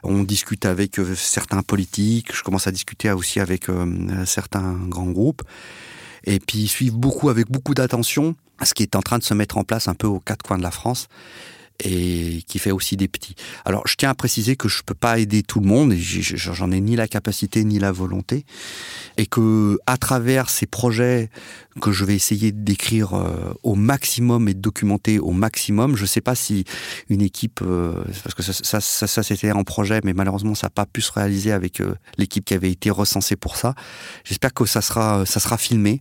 On discute avec euh, certains politiques. Je commence à discuter aussi avec euh, certains grands groupes et puis ils suivent beaucoup avec beaucoup d'attention ce qui est en train de se mettre en place un peu aux quatre coins de la France et qui fait aussi des petits. Alors, je tiens à préciser que je peux pas aider tout le monde et j'en ai ni la capacité ni la volonté et que à travers ces projets que je vais essayer de décrire euh, au maximum et de documenter au maximum, je sais pas si une équipe euh, parce que ça ça, ça, ça c'était en projet mais malheureusement ça n'a pas pu se réaliser avec euh, l'équipe qui avait été recensée pour ça. J'espère que ça sera ça sera filmé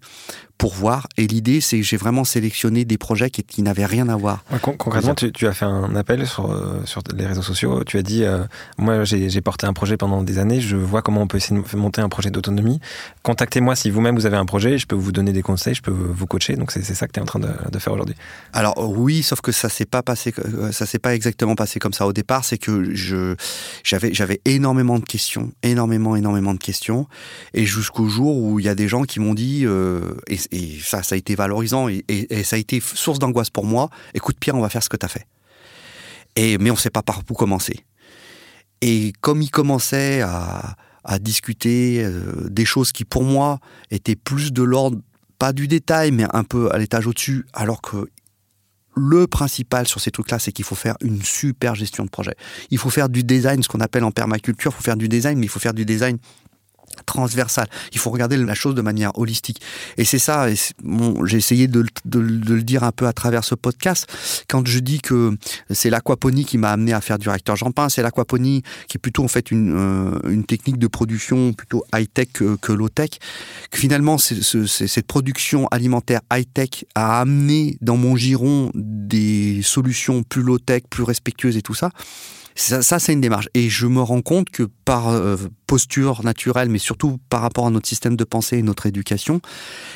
pour voir. Et l'idée, c'est que j'ai vraiment sélectionné des projets qui, qui n'avaient rien à voir. concrètement, tu, tu, as fait un appel sur, euh, sur les réseaux sociaux. Tu as dit, euh, moi, j'ai porté un projet pendant des années. Je vois comment on peut essayer de monter un projet d'autonomie. Contactez-moi si vous-même vous avez un projet. Je peux vous donner des conseils. Je peux vous coacher. Donc c'est ça que tu es en train de, de faire aujourd'hui. Alors oui, sauf que ça s'est pas passé, euh, ça s'est pas exactement passé comme ça au départ. C'est que je j'avais j'avais énormément de questions, énormément énormément de questions, et jusqu'au jour où il y a des gens qui m'ont dit euh, et, et ça, ça a été valorisant et, et, ça a été source d'angoisse pour moi. Écoute, Pierre, on va faire ce que tu as fait. Et, mais on ne sait pas par où commencer. Et comme il commençait à, discuter euh, des choses qui, pour moi, étaient plus de l'ordre, pas du détail, mais un peu à l'étage au-dessus, alors que le principal sur ces trucs-là, c'est qu'il faut faire une super gestion de projet. Il faut faire du design, ce qu'on appelle en permaculture, il faut faire du design, mais il faut faire du design transversale. Il faut regarder la chose de manière holistique. Et c'est ça, j'ai essayé de, le dire un peu à travers ce podcast. Quand je dis que c'est l'aquaponie qui m'a amené à faire du réacteur Jampin, c'est l'aquaponie qui est plutôt en fait une, euh, technique de production plutôt high-tech que, que low-tech. Finalement, cette production alimentaire high-tech a amené dans mon giron des solutions plus low-tech, plus respectueuses et tout ça. Ça, c'est une démarche. Et je me rends compte que par euh, posture naturelle, mais surtout par rapport à notre système de pensée et notre éducation,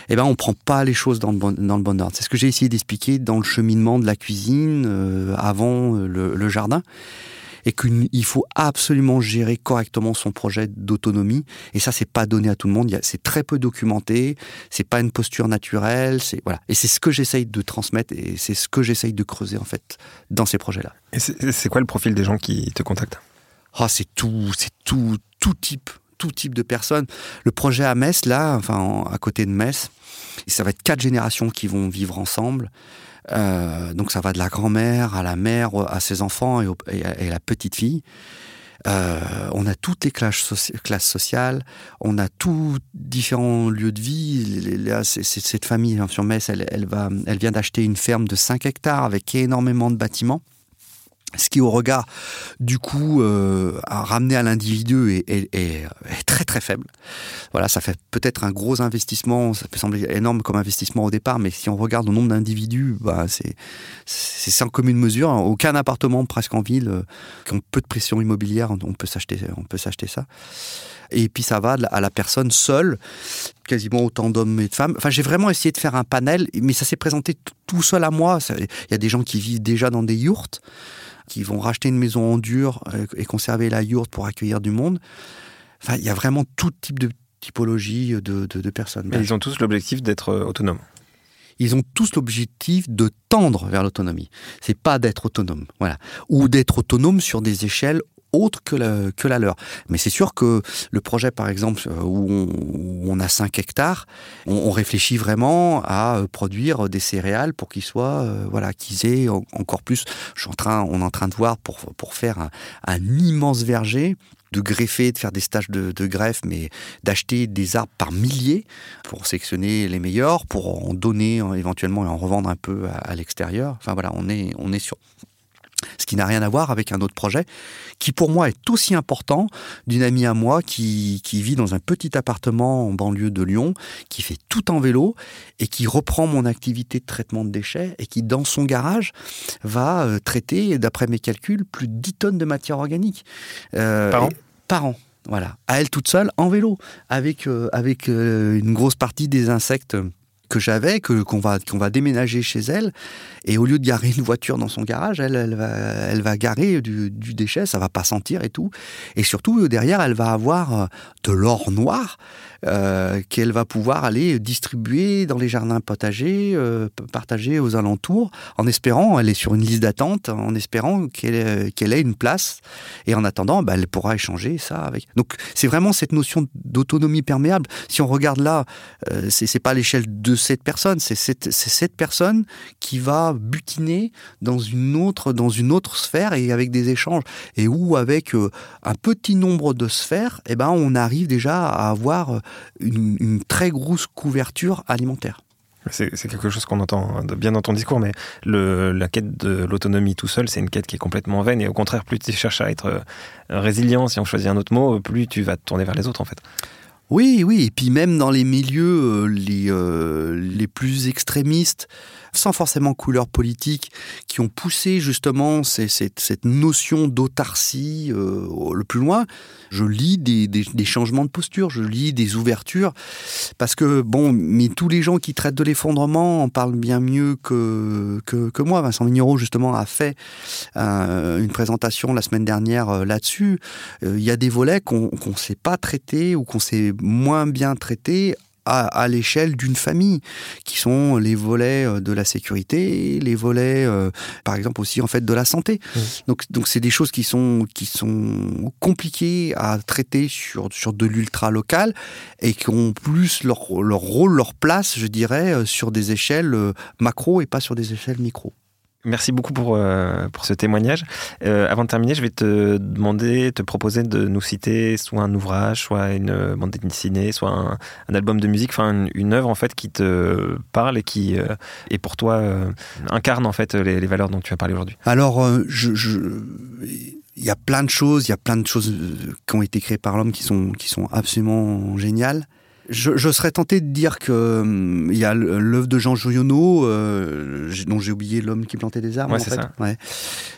eh ben, on prend pas les choses dans le bon, dans le bon ordre. C'est ce que j'ai essayé d'expliquer dans le cheminement de la cuisine euh, avant euh, le jardin et qu'il faut absolument gérer correctement son projet d'autonomie. Et ça, c'est pas donné à tout le monde. C'est très peu documenté. C'est pas une posture naturelle. C'est voilà. Et c'est ce que j'essaye de transmettre et c'est ce que j'essaye de creuser en fait dans ces projets-là. Et c'est quoi le profil des gens qui te contactent? Ah, c'est tout, c'est tout, tout type, tout type de personnes. Le projet à Metz, là, enfin à côté de Metz, ça va être quatre générations qui vont vivre ensemble. Euh, donc ça va de la grand-mère à la mère, à ses enfants et, à, la petite fille. Euh, on a toutes les classes, sociales, on a tous différents lieux de vie. cette famille hein, sur Metz, elle, elle vient d'acheter une ferme de 5 hectares avec énormément de bâtiments ce qui au regard du coup euh, à ramener à l'individu est, très très faible. Voilà, ça fait peut-être un gros investissement, ça peut sembler énorme comme investissement au départ, mais si on regarde le nombre d'individus, bah, c'est sans commune mesure. Aucun appartement presque en ville euh, qui ont peu de pression immobilière, on peut s'acheter on peut s'acheter ça. Et puis ça va à la personne seule, quasiment autant d'hommes et de femmes. Enfin, j'ai vraiment essayé de faire un panel, mais ça s'est présenté tout seul à moi. Il y a des gens qui vivent déjà dans des yourtes qui vont racheter une maison en dur euh, et conserver la yourte pour accueillir du monde. Enfin, il y a vraiment tout type de typologie de, de, personnes. Mais ils ont tous l'objectif d'être euh, autonomes. Ils ont tous l'objectif de tendre vers l'autonomie. C'est pas d'être autonome, voilà, ou d'être autonome sur des échelles autre que la, que la leur. Mais c'est sûr que le projet, par exemple, euh, où on, a 5 hectares, on, réfléchit vraiment à euh, produire des céréales pour qu'ils soient, euh, voilà, qu'ils aient encore plus. Je suis en train, on est en train de voir pour, pour faire un, immense verger de greffer, de faire des stages de, de greffe, mais d'acheter des arbres par milliers pour sélectionner les meilleurs, pour en donner éventuellement et en revendre un peu à, à l'extérieur. Enfin voilà, on est, on est sur, ce qui n'a rien à voir avec un autre projet, qui pour moi est aussi important d'une amie à moi qui, vit dans un petit appartement en banlieue de Lyon, qui fait tout en vélo et qui reprend mon activité de traitement de déchets et qui, dans son garage, va euh, traiter, d'après mes calculs, plus de 10 tonnes de matière organique. Euh, par an Par an. Voilà, à elle toute seule, en vélo, avec, euh, avec une grosse partie des insectes que j'avais, que qu'on va qu'on va déménager chez elle, et au lieu de garer une voiture dans son garage, elle, elle va elle va garer du, du déchet, ça va pas sentir et tout, et surtout derrière elle va avoir euh, de l'or noir euh, qu'elle va pouvoir aller distribuer dans les jardins potagers, euh, partager aux alentours, en espérant, elle est sur une liste d'attente, en espérant qu'elle qu'elle ait une place, et en attendant, bah, elle pourra échanger ça avec. Donc c'est vraiment cette notion d'autonomie perméable. Si on regarde là, euh, c'est pas l'échelle de cette personne, c'est cette, personne qui va butiner dans une autre dans une autre sphère et avec des échanges, et où avec euh, un petit nombre de sphères, eh ben on arrive déjà à avoir une, très grosse couverture alimentaire. C'est quelque chose qu'on entend bien dans ton discours, mais la quête de l'autonomie tout seul, c'est une quête qui est complètement vaine. Et au contraire, plus tu cherches à être euh, résilient, si on choisit un autre mot, plus tu vas te tourner vers les autres, en fait. Oui, oui, et puis même dans les milieux euh, les, euh, les plus extrémistes, sans forcément couleur politique, qui ont poussé justement cette, notion d'autarcie euh, le plus loin. Je lis des, changements de posture, je lis des ouvertures, parce que, bon, mais tous les gens qui traitent de l'effondrement en parlent bien mieux que, moi. Vincent Mignereau, justement, a fait euh, une présentation la semaine dernière euh, là-dessus. Il y a des volets qu'on ne sait pas traiter ou qu'on sait moins bien traiter à, l'échelle d'une famille, qui sont les volets euh, de la sécurité, les volets, euh, par exemple aussi en fait de la santé. Mmh. Donc, donc c'est des choses qui sont qui sont compliquées à traiter sur sur de l'ultra local et qui ont plus leur leur rôle, leur place, je dirais, euh, sur des échelles macro et pas sur des échelles micro. Merci beaucoup pour, euh, pour ce témoignage. Euh, avant de terminer, je vais te demander, te proposer de nous citer soit un ouvrage, soit une bande dessinée, soit un, album de musique, enfin une, œuvre en fait qui te parle et qui euh, pour toi incarne en fait les, valeurs dont tu as parlé aujourd'hui. Alors, il y a plein de choses, il y a plein de choses qui ont été créées par l'homme qui sont, qui sont absolument géniales. Je, serais tenté de dire que hum, il y a l'œuvre de Jean Joyonneau, euh, dont j'ai oublié l'homme qui plantait des arbres. en fait. Ouais.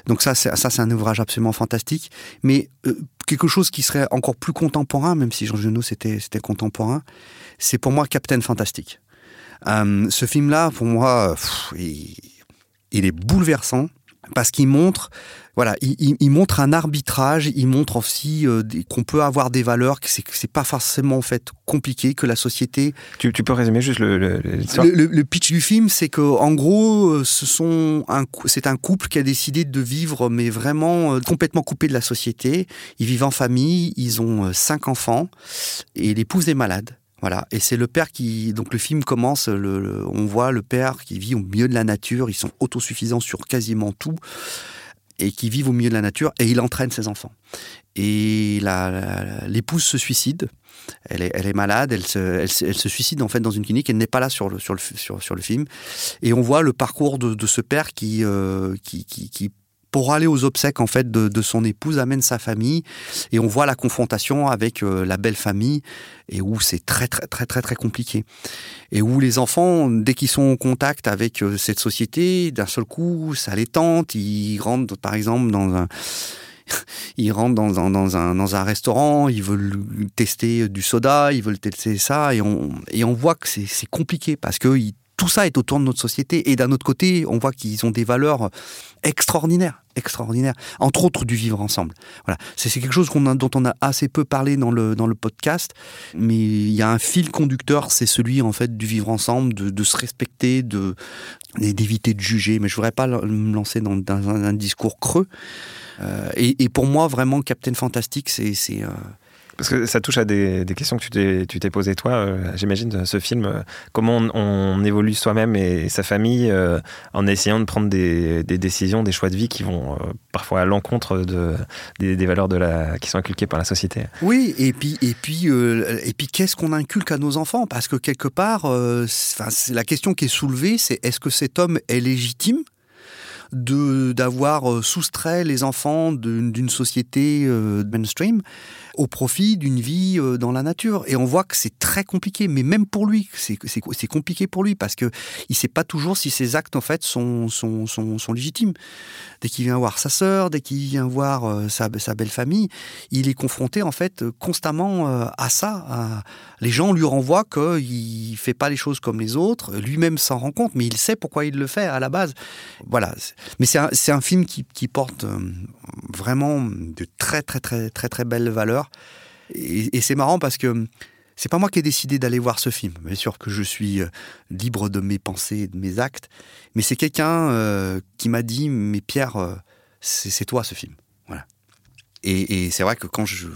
Donc ça, c'est, ça, c'est un ouvrage absolument fantastique. Mais euh, quelque chose qui serait encore plus contemporain, même si Jean Joyonneau c'était, c'était contemporain, c'est pour moi Captain Fantastique. Hum, ce film-là, pour moi, il est bouleversant parce qu'il montre voilà, il, montre un arbitrage, il montre aussi euh, qu'on peut avoir des valeurs, que c'est pas forcément en fait compliqué, que la société. Tu, peux résumer juste le le, le, pitch du film, c'est que en gros, euh, ce sont un c'est un couple qui a décidé de vivre, mais vraiment euh, complètement coupé de la société. Ils vivent en famille, ils ont cinq enfants et l'épouse est malade. Voilà, et c'est le père qui donc le film commence, le, on voit le père qui vit au milieu de la nature, ils sont autosuffisants sur quasiment tout et qui vivent au milieu de la nature et il entraîne ses enfants. Et l'épouse se suicide. Elle est, malade, elle se, suicide en fait dans une clinique. Elle n'est pas là sur le, sur le, sur, sur le film. Et on voit le parcours de, de ce père qui, euh, qui, qui, qui pour aller aux obsèques en fait de, son épouse amène sa famille et on voit la confrontation avec euh, la belle famille et où c'est très très très très très compliqué. Et où les enfants dès qu'ils sont en contact avec euh, cette société d'un seul coup ça les tente ils rentrent par exemple dans un ils rentrent dans, dans, un, dans un restaurant, ils veulent tester du soda, ils veulent tester ça, et on, et on voit que c'est compliqué parce que tout ça est autour de notre société. Et d'un autre côté, on voit qu'ils ont des valeurs extraordinaires, extraordinaires. Entre autres, du vivre ensemble. Voilà. C'est quelque chose dont on a assez peu parlé dans le, dans le podcast. Mais il y a un fil conducteur, c'est celui, en fait, du vivre ensemble, de, se respecter, de, d'éviter de juger. Mais je voudrais pas me lancer dans, un, discours creux. Euh, et, pour moi, vraiment, Captain Fantastic, c'est, euh, parce que ça touche à des, questions que tu t'es posées toi, euh, j'imagine, ce film. Euh, comment on, évolue soi-même et, sa famille euh, en essayant de prendre des, décisions, des choix de vie qui vont parfois à l'encontre de, des, valeurs qui sont inculquées par la société. Oui, et puis, et puis, et puis qu'est-ce qu'on inculque à nos enfants? Parce que quelque part, la question qui est soulevée, c'est est-ce que cet homme est légitime d'avoir soustrait les enfants d'une société mainstream? Au profit d'une vie euh, dans la nature. Et on voit que c'est très compliqué, mais même pour lui, c'est compliqué pour lui parce que il sait pas toujours si ses actes en fait sont, sont, sont, légitimes. Dès qu'il vient voir sa sœur, dès qu'il vient voir euh, sa, sa, belle famille, il est confronté en fait constamment euh, à ça. Les gens lui renvoient qu'il fait pas les choses comme les autres. Lui-même s'en rend compte, mais il sait pourquoi il le fait à la base. Voilà. Mais c'est un, un, film qui, qui porte vraiment de très très très très très belles valeurs. Et, c'est marrant parce que c'est pas moi qui ai décidé d'aller voir ce film. Bien sûr que je suis euh, libre de mes pensées et de mes actes, mais c'est quelqu'un euh, qui m'a dit "Mais Pierre, euh, c'est toi ce film." Voilà. Et, c'est vrai que quand je,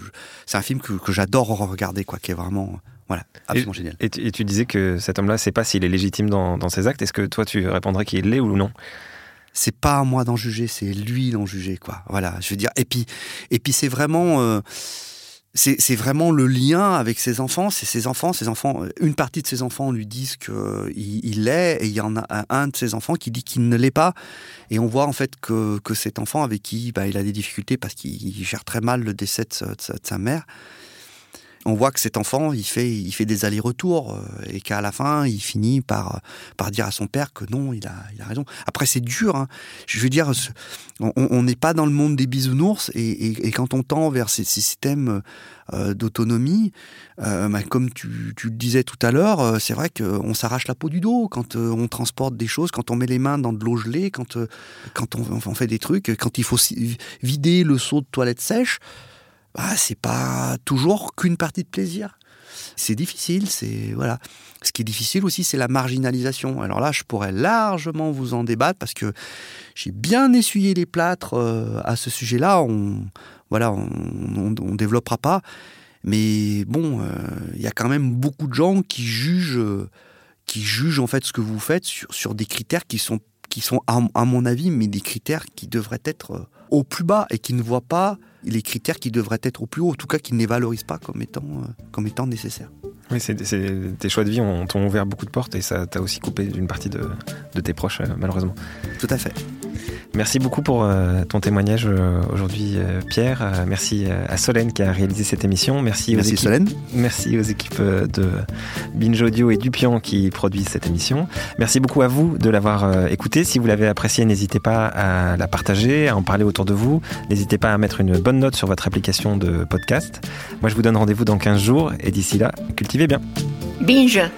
c'est un film que, j'adore regarder, quoi, qui est vraiment voilà, absolument génial. Et tu, disais que cet homme-là, c'est pas s'il est légitime dans, dans ses actes. Est-ce que toi, tu répondrais qu'il l'est ou non? C'est pas à moi d'en juger, c'est lui d'en juger, quoi. Voilà, je veux dire. Et puis, et puis c'est vraiment. Euh, c'est vraiment le lien avec ses enfants. C'est ses enfants, ses enfants. Une partie de ses enfants lui disent qu'il il l'est, et il y en a un de ses enfants qui dit qu'il ne l'est pas. Et on voit en fait que, que cet enfant avec qui bah, il a des difficultés parce qu'il gère très mal le décès de sa mère, on voit que cet enfant, il fait, il fait des allers-retours euh, et qu'à la fin, il finit par, par dire à son père que non, il a, il a raison. Après, c'est dur. Hein. Je veux dire, on n'est pas dans le monde des bisounours et, quand on tend vers ces, systèmes euh, d'autonomie, euh, bah, comme tu, le disais tout à l'heure, c'est vrai qu'on s'arrache la peau du dos quand on transporte des choses, quand on met les mains dans de l'eau gelée, quand, quand on, on, fait des trucs, quand il faut vider le seau de toilette sèche bah, c'est pas toujours qu'une partie de plaisir. C'est difficile, c'est voilà. Ce qui est difficile aussi, c'est la marginalisation. Alors là, je pourrais largement vous en débattre parce que j'ai bien essuyé les plâtres euh, à ce sujet-là. On voilà, on, développera pas. Mais bon, euh, il y a quand même beaucoup de gens qui jugent, qui jugent en fait ce que vous faites sur, sur des critères qui sont qui sont, à, mon avis, mais des critères qui devraient être euh, au plus bas et qui ne voient pas les critères qui devraient être au plus haut, en tout cas qui ne les valorisent pas comme étant, euh, comme étant nécessaires. Oui, c'est, tes choix de vie ont, ouvert beaucoup de portes et ça t'a aussi coupé d'une partie de, de tes proches, malheureusement. Tout à fait. Merci beaucoup pour euh, ton témoignage euh, aujourd'hui, euh, Pierre. merci à Solène qui a réalisé cette émission. Merci, merci aux équipes, Solène. Merci aux équipes de Binge Audio et Dupian qui produisent cette émission. Merci beaucoup à vous de l'avoir écouté. Si vous l'avez apprécié, n'hésitez pas à la partager, à en parler autour de vous. N'hésitez pas à mettre une bonne note sur votre application de podcast. Moi, je vous donne rendez-vous dans 15 jours et d'ici là, cultivez Suivez bien. Binge.